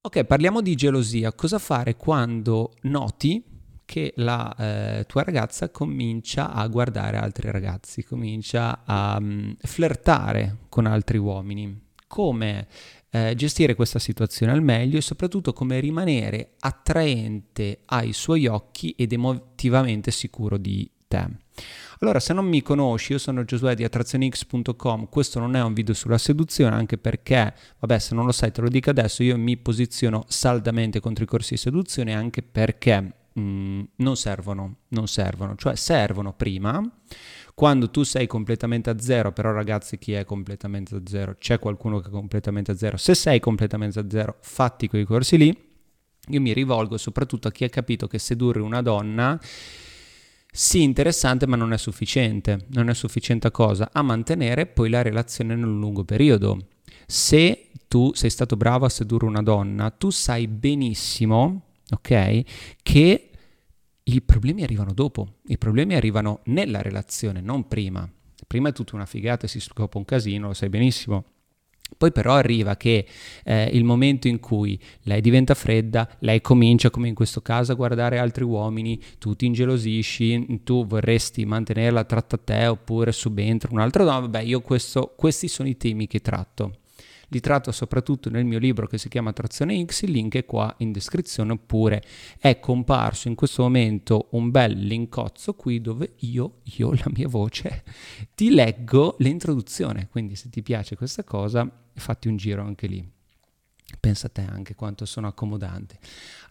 Ok, parliamo di gelosia. Cosa fare quando noti che la eh, tua ragazza comincia a guardare altri ragazzi, comincia a um, flirtare con altri uomini? Come eh, gestire questa situazione al meglio e soprattutto come rimanere attraente ai suoi occhi ed emotivamente sicuro di te. Allora, se non mi conosci, io sono Giosuè di attrazionix.com, questo non è un video sulla seduzione, anche perché, vabbè, se non lo sai te lo dico adesso, io mi posiziono saldamente contro i corsi di seduzione, anche perché mm, non servono, non servono, cioè servono prima, quando tu sei completamente a zero, però ragazzi chi è completamente a zero? C'è qualcuno che è completamente a zero? Se sei completamente a zero, fatti quei corsi lì, io mi rivolgo soprattutto a chi ha capito che sedurre una donna sì, interessante, ma non è sufficiente. Non è sufficiente a cosa? A mantenere poi la relazione nel lungo periodo. Se tu sei stato bravo a sedurre una donna, tu sai benissimo, ok, che i problemi arrivano dopo. I problemi arrivano nella relazione, non prima. Prima è tutta una figata e si scopre un casino, lo sai benissimo. Poi però arriva che eh, il momento in cui lei diventa fredda, lei comincia come in questo caso a guardare altri uomini, tu ti ingelosisci, tu vorresti mantenerla tratta a te oppure subentra un'altra donna, vabbè io questo, questi sono i temi che tratto. Li tratto soprattutto nel mio libro che si chiama Trazione X, il link è qua in descrizione oppure è comparso in questo momento un bel linkozzo qui dove io, io, la mia voce, ti leggo l'introduzione. Quindi se ti piace questa cosa, fatti un giro anche lì. Pensa a te anche quanto sono accomodante.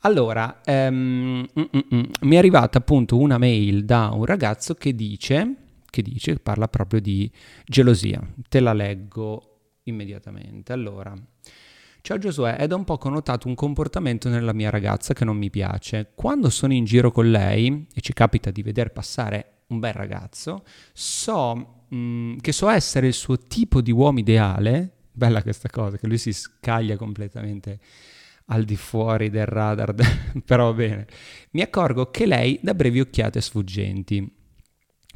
Allora, um, mm, mm, mm, mi è arrivata appunto una mail da un ragazzo che dice, che dice, parla proprio di gelosia. Te la leggo immediatamente. Allora, ciao Giosuè, è da un po' connotato un comportamento nella mia ragazza che non mi piace. Quando sono in giro con lei e ci capita di veder passare un bel ragazzo, so mh, mm, che so essere il suo tipo di uomo ideale. Bella questa cosa, che lui si scaglia completamente al di fuori del radar, però bene. Mi accorgo che lei dà brevi occhiate sfuggenti.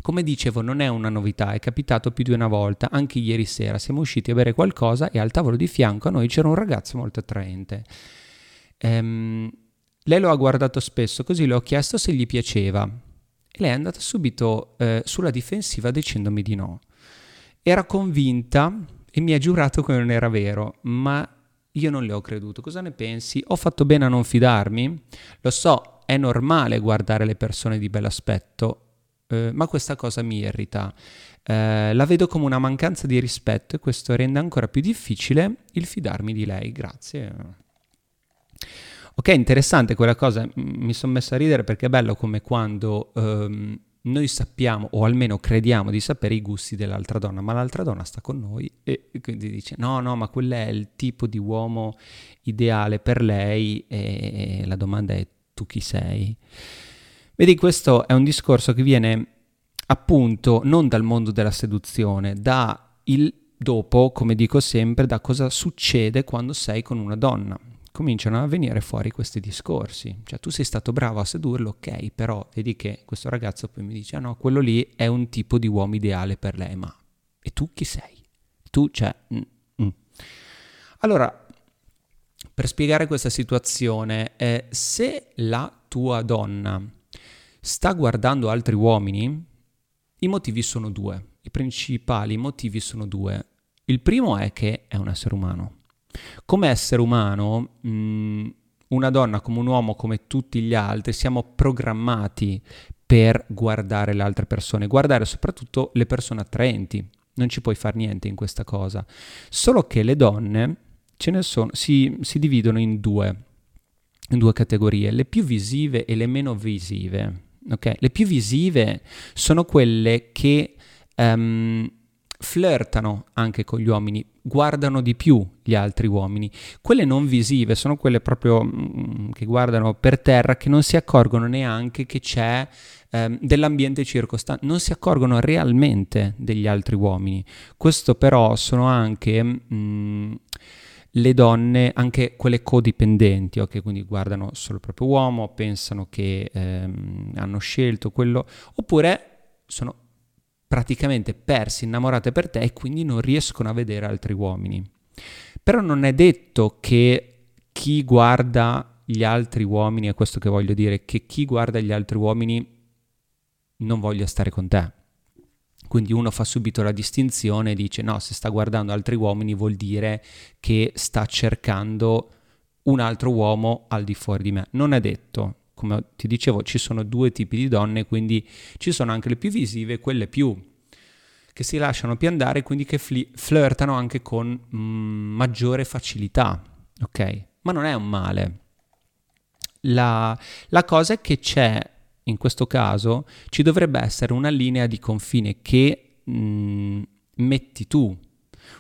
Come dicevo, non è una novità, è capitato più di una volta, anche ieri sera siamo usciti a bere qualcosa e al tavolo di fianco a noi c'era un ragazzo molto attraente. Ehm, lei lo ha guardato spesso, così le ho chiesto se gli piaceva e lei è andata subito eh, sulla difensiva dicendomi di no. Era convinta e mi ha giurato che non era vero, ma io non le ho creduto. Cosa ne pensi? Ho fatto bene a non fidarmi? Lo so, è normale guardare le persone di bell'aspetto, eh, ma questa cosa mi irrita. Eh, la vedo come una mancanza di rispetto e questo rende ancora più difficile il fidarmi di lei. Grazie. Ok, interessante quella cosa, mi sono messo a ridere perché è bello come quando ehm, noi sappiamo, o almeno crediamo di sapere i gusti dell'altra donna, ma l'altra donna sta con noi e quindi dice no, no, ma quello è il tipo di uomo ideale per lei e la domanda è tu chi sei? Vedi, questo è un discorso che viene appunto non dal mondo della seduzione, da il dopo, come dico sempre, da cosa succede quando sei con una donna. Cominciano a venire fuori questi discorsi. Cioè, tu sei stato bravo a sedurlo, ok, però vedi che questo ragazzo poi mi dice: ah no, quello lì è un tipo di uomo ideale per lei, ma e tu chi sei? Tu, cioè. Mm, mm. Allora, per spiegare questa situazione, eh, se la tua donna sta guardando altri uomini, i motivi sono due. I principali motivi sono due. Il primo è che è un essere umano. Come essere umano, mh, mm, una donna come un uomo, come tutti gli altri, siamo programmati per guardare le altre persone, guardare soprattutto le persone attraenti. Non ci puoi fare niente in questa cosa. Solo che le donne ce ne sono, si, si dividono in due, in due categorie, le più visive e le meno visive. Okay? Le più visive sono quelle che um, flirtano anche con gli uomini, guardano di più gli altri uomini. Quelle non visive sono quelle proprio mm, che guardano per terra, che non si accorgono neanche che c'è um, dell'ambiente circostante, non si accorgono realmente degli altri uomini. Questo però sono anche... Mm, le donne, anche quelle codipendenti, ok, quindi guardano solo il proprio uomo, pensano che ehm, hanno scelto quello, oppure sono praticamente persi, innamorate per te e quindi non riescono a vedere altri uomini. Però non è detto che chi guarda gli altri uomini, è questo che voglio dire, che chi guarda gli altri uomini non voglia stare con te. Quindi uno fa subito la distinzione e dice no, se sta guardando altri uomini vuol dire che sta cercando un altro uomo al di fuori di me. Non è detto, come ti dicevo, ci sono due tipi di donne, quindi ci sono anche le più visive quelle più che si lasciano più andare, quindi che fli- flirtano anche con mm, maggiore facilità, ok? Ma non è un male. La, la cosa è che c'è in questo caso ci dovrebbe essere una linea di confine che mh, mm, metti tu,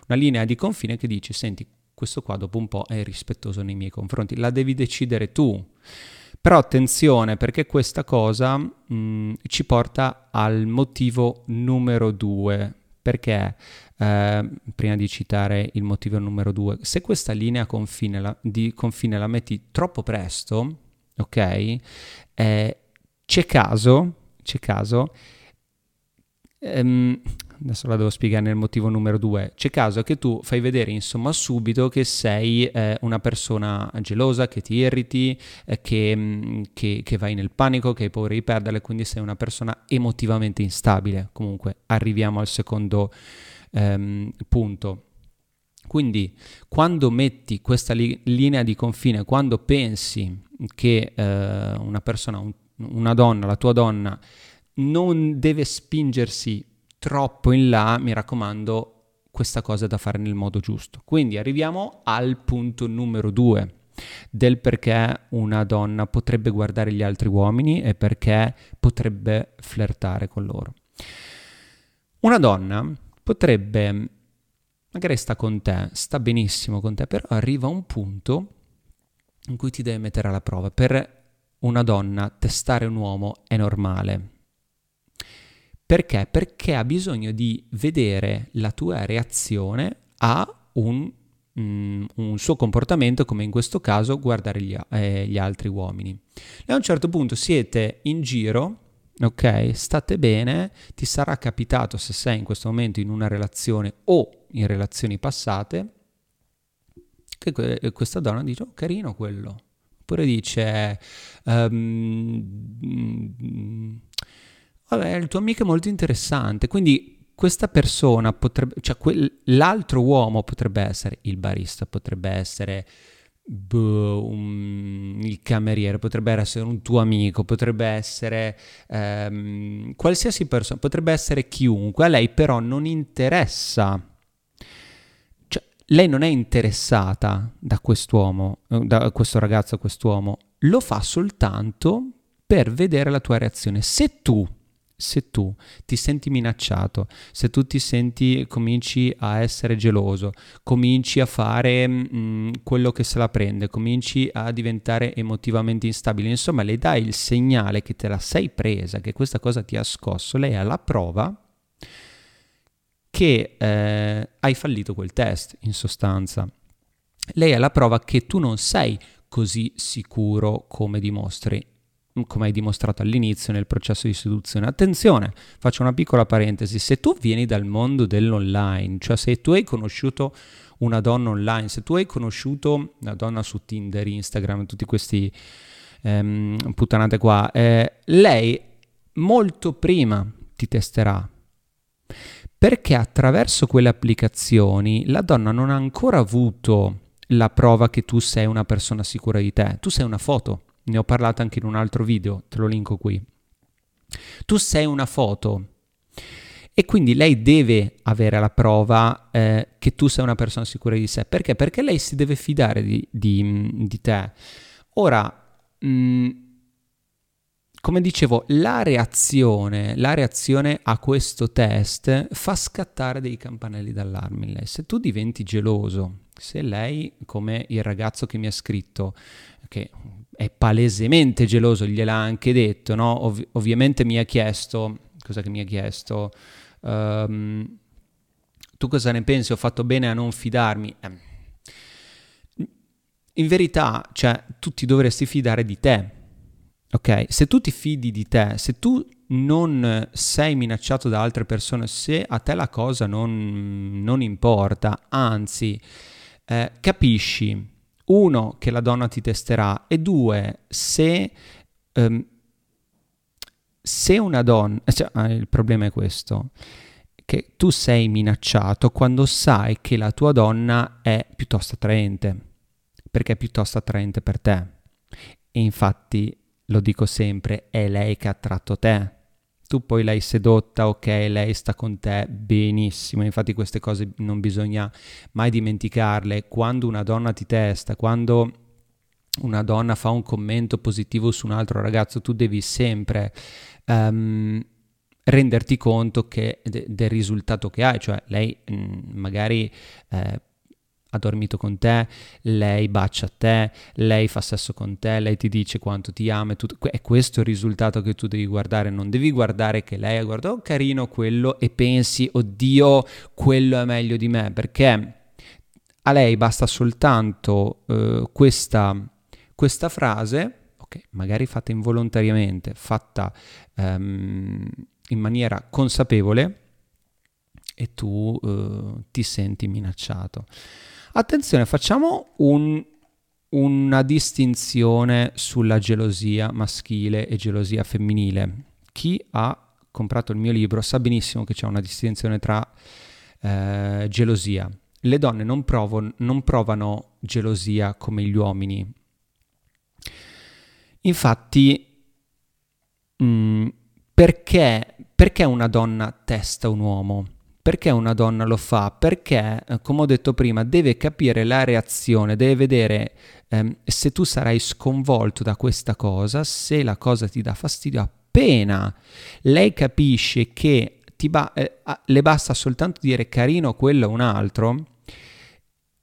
una linea di confine che dici, senti, questo qua dopo un po' è rispettoso nei miei confronti, la devi decidere tu. Però attenzione perché questa cosa mh, mm, ci porta al motivo numero due, perché eh, prima di citare il motivo numero due, se questa linea confine la, di confine la metti troppo presto, ok, eh, c'è caso, c'è caso, ehm, adesso la devo spiegare nel motivo numero due, c'è caso che tu fai vedere insomma subito che sei eh, una persona gelosa, che ti irriti, eh, che, mm, che, che, vai nel panico, che hai paura di perderle, quindi sei una persona emotivamente instabile. Comunque arriviamo al secondo ehm, punto. Quindi quando metti questa li- linea di confine, quando pensi che eh, una persona, un una donna, la tua donna, non deve spingersi troppo in là, mi raccomando, questa cosa è da fare nel modo giusto. Quindi arriviamo al punto numero due del perché una donna potrebbe guardare gli altri uomini e perché potrebbe flirtare con loro. Una donna potrebbe, magari sta con te, sta benissimo con te, però arriva un punto in cui ti deve mettere alla prova per una donna testare un uomo è normale. Perché? Perché ha bisogno di vedere la tua reazione a un, mm, un suo comportamento, come in questo caso guardare gli, eh, gli altri uomini. E a un certo punto siete in giro, ok? State bene, ti sarà capitato se sei in questo momento in una relazione o in relazioni passate, che questa donna dice, oh carino quello, oppure dice, um, vabbè, il tuo amico è molto interessante, quindi questa persona potrebbe, cioè quel, l'altro uomo potrebbe essere il barista, potrebbe essere boh, un, il cameriere, potrebbe essere un tuo amico, potrebbe essere um, qualsiasi persona, potrebbe essere chiunque, a lei però non interessa lei non è interessata da quest'uomo, eh, da questo ragazzo, quest'uomo, lo fa soltanto per vedere la tua reazione. Se tu, se tu ti senti minacciato, se tu ti senti, cominci a essere geloso, cominci a fare mh, mm, quello che se la prende, cominci a diventare emotivamente instabile, insomma, le dai il segnale che te la sei presa, che questa cosa ti ha scosso, lei ha la prova che eh, hai fallito quel test, in sostanza. Lei è la prova che tu non sei così sicuro come dimostri, come hai dimostrato all'inizio nel processo di seduzione. Attenzione, faccio una piccola parentesi, se tu vieni dal mondo dell'online, cioè se tu hai conosciuto una donna online, se tu hai conosciuto una donna su Tinder, Instagram, tutti questi ehm, puttanate qua, eh, lei molto prima ti testerà perché attraverso quelle applicazioni la donna non ha ancora avuto la prova che tu sei una persona sicura di te. Tu sei una foto, ne ho parlato anche in un altro video, te lo linko qui. Tu sei una foto e quindi lei deve avere la prova eh, che tu sei una persona sicura di sé. Perché? Perché lei si deve fidare di, di, di te. Ora, mh, mm, come dicevo, la reazione, la reazione, a questo test fa scattare dei campanelli d'allarme in lei. Se tu diventi geloso, se lei, come il ragazzo che mi ha scritto, che è palesemente geloso, gliel'ha anche detto, no? Ov- ovviamente mi ha chiesto, cosa che mi ha chiesto? Um, tu cosa ne pensi? Ho fatto bene a non fidarmi? Eh in verità, cioè, tu ti dovresti fidare di te, ok? Se tu ti fidi di te, se tu non sei minacciato da altre persone, se a te la cosa non, non importa, anzi, eh, capisci, uno, che la donna ti testerà e due, se... Um, se una donna, cioè, ah, il problema è questo, che tu sei minacciato quando sai che la tua donna è piuttosto attraente, perché è piuttosto attraente per te. E infatti, lo dico sempre, è lei che ha attratto te. Tu poi l'hai sedotta, ok, lei sta con te benissimo. Infatti queste cose non bisogna mai dimenticarle. Quando una donna ti testa, quando una donna fa un commento positivo su un altro ragazzo, tu devi sempre um, renderti conto che, de, del risultato che hai, cioè lei mh, mm, magari eh, ha dormito con te, lei bacia te, lei fa sesso con te, lei ti dice quanto ti ama, tutto. è questo il risultato che tu devi guardare, non devi guardare che lei ha guardato oh, carino quello e pensi oddio quello è meglio di me, perché a lei basta soltanto uh, questa, questa frase ok, magari fatta involontariamente, fatta um, in maniera consapevole e tu uh, ti senti minacciato. Attenzione, facciamo un, una distinzione sulla gelosia maschile e gelosia femminile. Chi ha comprato il mio libro sa benissimo che c'è una distinzione tra eh, gelosia. Le donne non, provo, non provano gelosia come gli uomini, Infatti, mh, mm, perché, perché una donna testa un uomo? Perché una donna lo fa? Perché, eh, come ho detto prima, deve capire la reazione, deve vedere ehm, se tu sarai sconvolto da questa cosa, se la cosa ti dà fastidio. Appena lei capisce che ba- eh, le basta soltanto dire carino quello o un altro,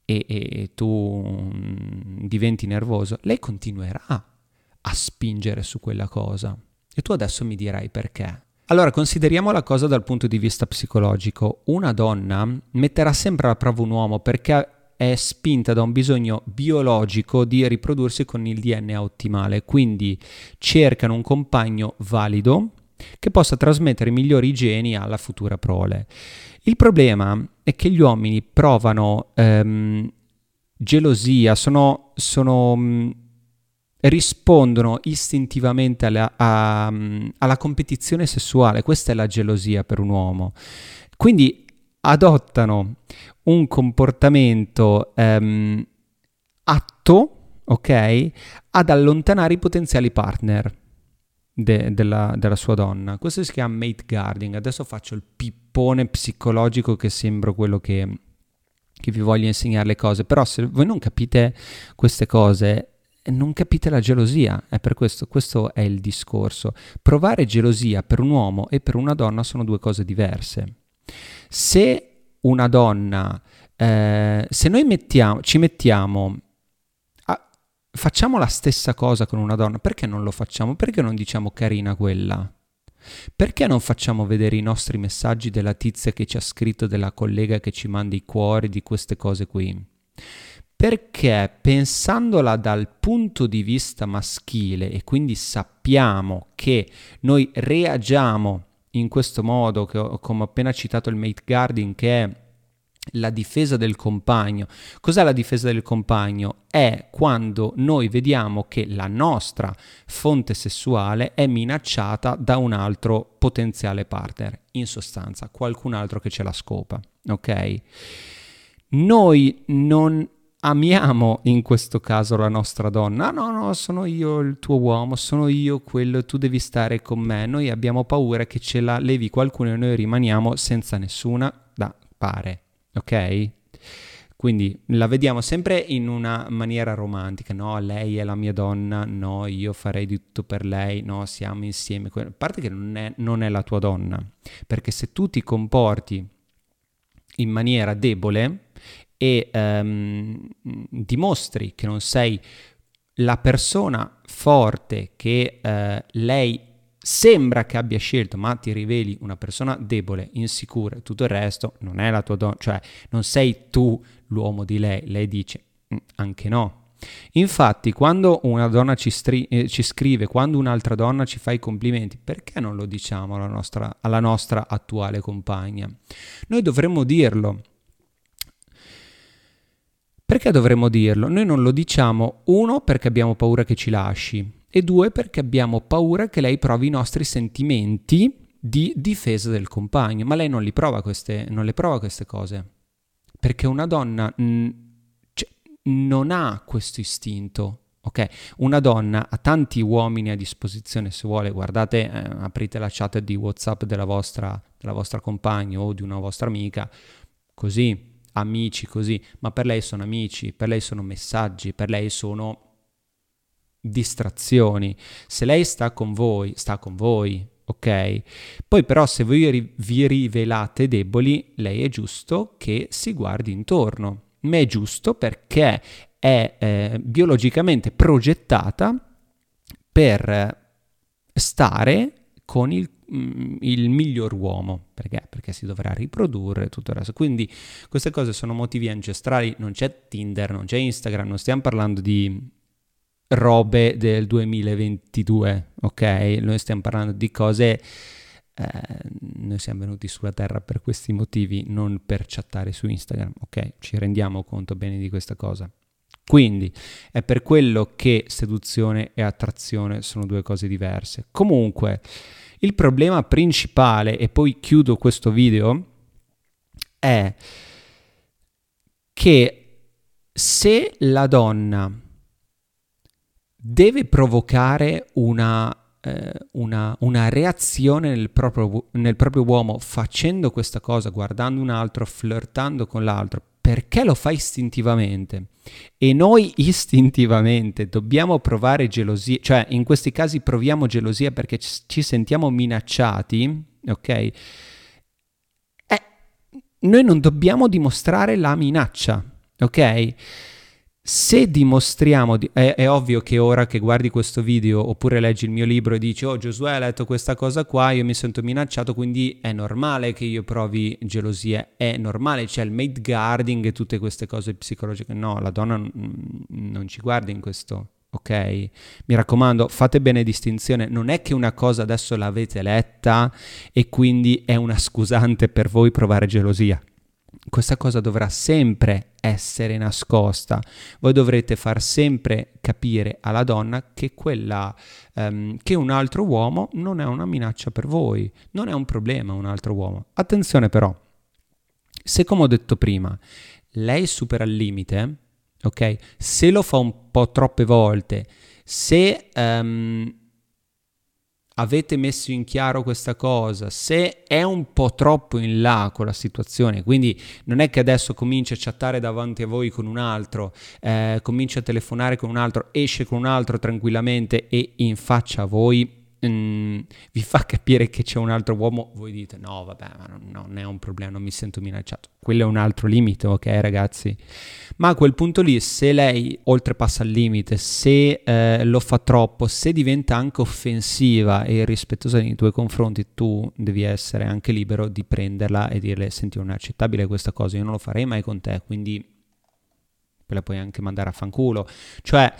e, e tu mm, diventi nervoso, lei continuerà a spingere su quella cosa. E tu adesso mi dirai perché. Allora, consideriamo la cosa dal punto di vista psicologico. Una donna metterà sempre alla prova un uomo perché è spinta da un bisogno biologico di riprodursi con il DNA ottimale, quindi cercano un compagno valido che possa trasmettere i migliori geni alla futura prole. Il problema è che gli uomini provano ehm, gelosia, sono, sono rispondono istintivamente alla, a, alla competizione sessuale, questa è la gelosia per un uomo. Quindi adottano un comportamento ehm, atto, ok, ad allontanare i potenziali partner de, della, della, sua donna. Questo si chiama mate guarding. Adesso faccio il pippone psicologico che sembra quello che, che vi voglio insegnare le cose, però se voi non capite queste cose non capite la gelosia, è per questo, questo è il discorso. Provare gelosia per un uomo e per una donna sono due cose diverse. Se una donna, eh, se noi mettiamo, ci mettiamo, a, facciamo la stessa cosa con una donna, perché non lo facciamo? Perché non diciamo carina quella? Perché non facciamo vedere i nostri messaggi della tizia che ci ha scritto, della collega che ci manda i cuori, di queste cose qui? Perché pensandola dal punto di vista maschile e quindi sappiamo che noi reagiamo in questo modo, ho, come ho appena citato il mate guarding, che è la difesa del compagno. Cos'è la difesa del compagno? È quando noi vediamo che la nostra fonte sessuale è minacciata da un altro potenziale partner, in sostanza qualcun altro che ce la scopa, ok? Noi non amiamo in questo caso la nostra donna. No, no, sono io il tuo uomo, sono io quello, tu devi stare con me. Noi abbiamo paura che ce la levi qualcuno e noi rimaniamo senza nessuna da pare, ok? Quindi la vediamo sempre in una maniera romantica, no, lei è la mia donna, no, io farei di tutto per lei, no, siamo insieme. A parte che non è, non è la tua donna, perché se tu ti comporti in maniera debole e um, dimostri che non sei la persona forte che uh, lei sembra che abbia scelto, ma ti riveli una persona debole, insicura e tutto il resto, non è la tua donna, cioè non sei tu l'uomo di lei, lei dice mm, anche no. Infatti, quando una donna ci, stri- eh, ci, scrive, quando un'altra donna ci fa i complimenti, perché non lo diciamo alla nostra, alla nostra attuale compagna? Noi dovremmo dirlo. Perché dovremmo dirlo? Noi non lo diciamo, uno, perché abbiamo paura che ci lasci, e due, perché abbiamo paura che lei provi i nostri sentimenti di difesa del compagno, ma lei non, li prova queste, non le prova queste cose, perché una donna mh, cioè, non ha questo istinto. Ok, una donna ha tanti uomini a disposizione se vuole, guardate, eh, aprite la chat di WhatsApp della vostra, della vostra compagna o di una vostra amica, così, amici così, ma per lei sono amici, per lei sono messaggi, per lei sono distrazioni. Se lei sta con voi, sta con voi, ok? Poi però se voi vi rivelate deboli, lei è giusto che si guardi intorno. Ma è giusto perché è eh, biologicamente progettata per stare con il, mm, il miglior uomo. Perché? Perché si dovrà riprodurre tutto il resto. Quindi queste cose sono motivi ancestrali. Non c'è Tinder, non c'è Instagram, non stiamo parlando di robe del 2022, ok? Noi stiamo parlando di cose... Eh, noi siamo venuti sulla Terra per questi motivi, non per chattare su Instagram, ok? Ci rendiamo conto bene di questa cosa. Quindi è per quello che seduzione e attrazione sono due cose diverse. Comunque, il problema principale, e poi chiudo questo video, è che se la donna deve provocare una, eh, una, una reazione nel proprio, nel proprio uomo facendo questa cosa, guardando un altro, flirtando con l'altro, perché lo fa istintivamente. E noi istintivamente dobbiamo provare gelosia, cioè in questi casi proviamo gelosia perché ci sentiamo minacciati, ok? Eh, noi non dobbiamo dimostrare la minaccia, ok? Se dimostriamo, di, è, è, ovvio che ora che guardi questo video oppure leggi il mio libro e dici oh Giosuè ha letto questa cosa qua, io mi sento minacciato, quindi è normale che io provi gelosia, è normale, c'è il mate guarding e tutte queste cose psicologiche. No, la donna n- non ci guarda in questo, ok? Mi raccomando, fate bene distinzione, non è che una cosa adesso l'avete letta e quindi è una scusante per voi provare gelosia questa cosa dovrà sempre essere nascosta. Voi dovrete far sempre capire alla donna che, quella, um, che un altro uomo non è una minaccia per voi, non è un problema un altro uomo. Attenzione però, se come ho detto prima, lei supera il limite, ok? Se lo fa un po' troppe volte, se um, avete messo in chiaro questa cosa, se è un po' troppo in là con la situazione, quindi non è che adesso comincia a chattare davanti a voi con un altro, eh, comincia a telefonare con un altro, esce con un altro tranquillamente e in faccia a voi mm, vi fa capire che c'è un altro uomo, voi dite no, vabbè, ma non, non, è un problema, non mi sento minacciato. Quello è un altro limite, ok ragazzi? Ma a quel punto lì, se lei oltrepassa il limite, se eh, lo fa troppo, se diventa anche offensiva e irrispettosa nei tuoi confronti, tu devi essere anche libero di prenderla e dirle, senti, non è accettabile questa cosa, io non lo farei mai con te, quindi la puoi anche mandare a fanculo. Cioè...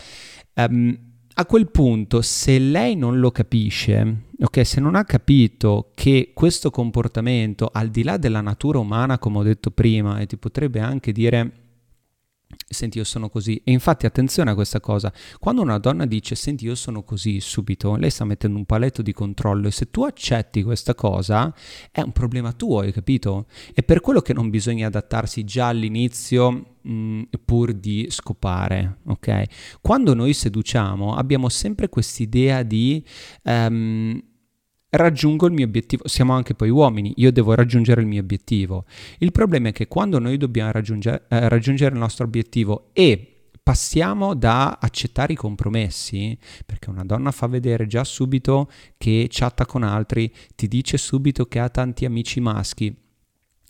Um, a quel punto, se lei non lo capisce, ok, se non ha capito che questo comportamento, al di là della natura umana, come ho detto prima, e ti potrebbe anche dire Senti, io sono così. E infatti attenzione a questa cosa. Quando una donna dice senti, io sono così subito, lei sta mettendo un paletto di controllo e se tu accetti questa cosa è un problema tuo, hai capito? È per quello che non bisogna adattarsi già all'inizio mh, mm, pur di scopare, ok? Quando noi seduciamo abbiamo sempre quest'idea di um, raggiungo il mio obiettivo, siamo anche poi uomini, io devo raggiungere il mio obiettivo. Il problema è che quando noi dobbiamo raggiungere, eh, raggiungere il nostro obiettivo e passiamo da accettare i compromessi, perché una donna fa vedere già subito che chatta con altri, ti dice subito che ha tanti amici maschi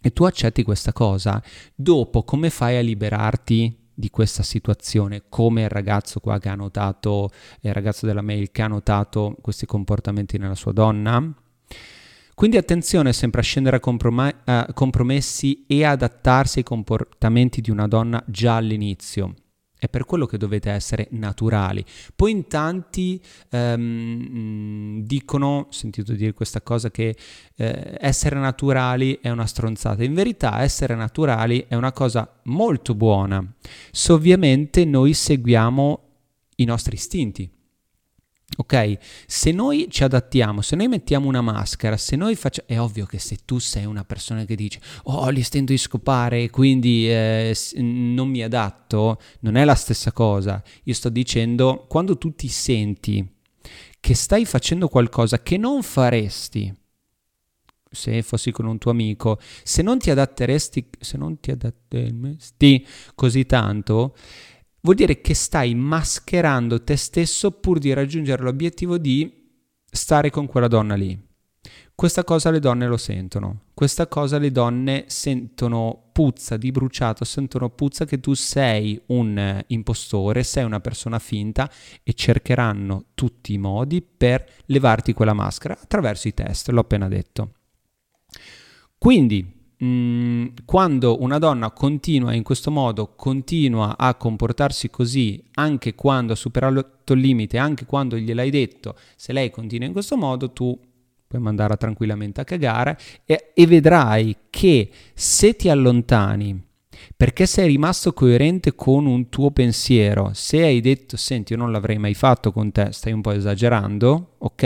e tu accetti questa cosa, dopo come fai a liberarti di questa situazione, come il ragazzo qua che ha notato, il ragazzo della mail che ha notato questi comportamenti nella sua donna. Quindi attenzione sempre a scendere a, comprom- a compromessi e adattarsi ai comportamenti di una donna già all'inizio. È per quello che dovete essere naturali. Poi in tanti um, dicono, ho sentito dire questa cosa, che eh, essere naturali è una stronzata. In verità essere naturali è una cosa molto buona, se ovviamente noi seguiamo i nostri istinti. Ok? Se noi ci adattiamo, se noi mettiamo una maschera, se noi facciamo... È ovvio che se tu sei una persona che dice oh, li stento di scopare quindi eh, non mi adatto, non è la stessa cosa. Io sto dicendo, quando tu ti senti che stai facendo qualcosa che non faresti se fossi con un tuo amico, se non ti adatteresti, se non ti adatteresti così tanto, vuol dire che stai mascherando te stesso pur di raggiungere l'obiettivo di stare con quella donna lì. Questa cosa le donne lo sentono, questa cosa le donne sentono puzza di bruciato, sentono puzza che tu sei un impostore, sei una persona finta e cercheranno tutti i modi per levarti quella maschera attraverso i test, l'ho appena detto. Quindi quando una donna continua in questo modo, continua a comportarsi così, anche quando ha superato il limite, anche quando gliel'hai detto, se lei continua in questo modo, tu puoi mandarla tranquillamente a cagare e, e vedrai che se ti allontani perché sei rimasto coerente con un tuo pensiero, se hai detto senti io non l'avrei mai fatto con te, stai un po' esagerando, ok?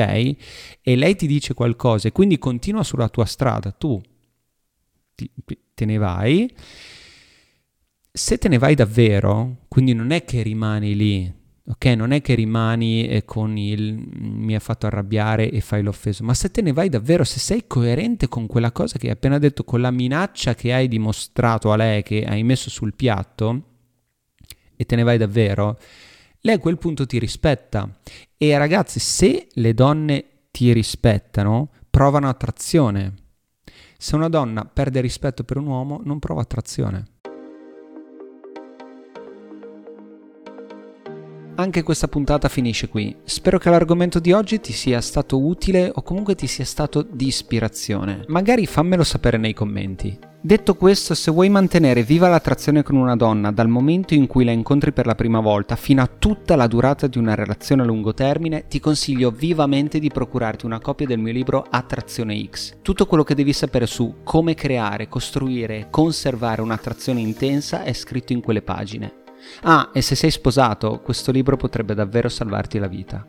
E lei ti dice qualcosa e quindi continua sulla tua strada, tu ti, te ne vai. Se te ne vai davvero, quindi non è che rimani lì, ok? Non è che rimani eh, con il mi ha fatto arrabbiare e fai l'offeso, ma se te ne vai davvero, se sei coerente con quella cosa che hai appena detto, con la minaccia che hai dimostrato a lei, che hai messo sul piatto, e te ne vai davvero, lei a quel punto ti rispetta. E ragazzi, se le donne ti rispettano, provano attrazione. Se una donna perde rispetto per un uomo, non prova attrazione. Anche questa puntata finisce qui. Spero che l'argomento di oggi ti sia stato utile o comunque ti sia stato di ispirazione. Magari fammelo sapere nei commenti. Detto questo, se vuoi mantenere viva l'attrazione con una donna dal momento in cui la incontri per la prima volta fino a tutta la durata di una relazione a lungo termine, ti consiglio vivamente di procurarti una copia del mio libro Attrazione X. Tutto quello che devi sapere su come creare, costruire e conservare un'attrazione intensa è scritto in quelle pagine. Ah, e se sei sposato, questo libro potrebbe davvero salvarti la vita.